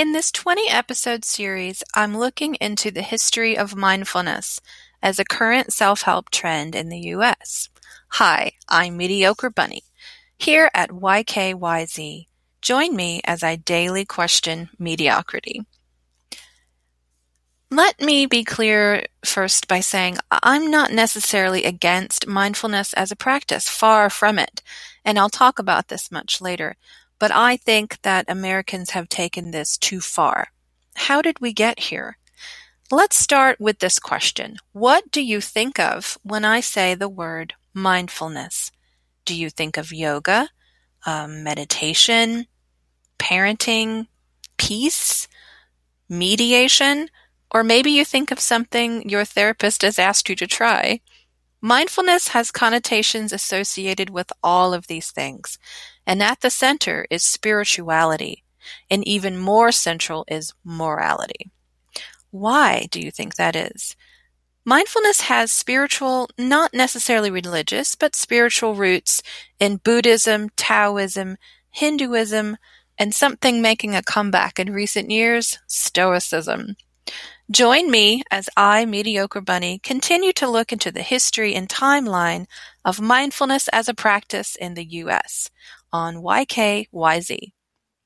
In this 20 episode series, I'm looking into the history of mindfulness as a current self help trend in the US. Hi, I'm Mediocre Bunny, here at YKYZ. Join me as I daily question mediocrity. Let me be clear first by saying I'm not necessarily against mindfulness as a practice, far from it, and I'll talk about this much later. But I think that Americans have taken this too far. How did we get here? Let's start with this question. What do you think of when I say the word mindfulness? Do you think of yoga, um, meditation, parenting, peace, mediation, or maybe you think of something your therapist has asked you to try? Mindfulness has connotations associated with all of these things, and at the center is spirituality, and even more central is morality. Why do you think that is? Mindfulness has spiritual, not necessarily religious, but spiritual roots in Buddhism, Taoism, Hinduism, and something making a comeback in recent years, Stoicism. Join me as I, Mediocre Bunny, continue to look into the history and timeline of mindfulness as a practice in the U.S. on YKYZ.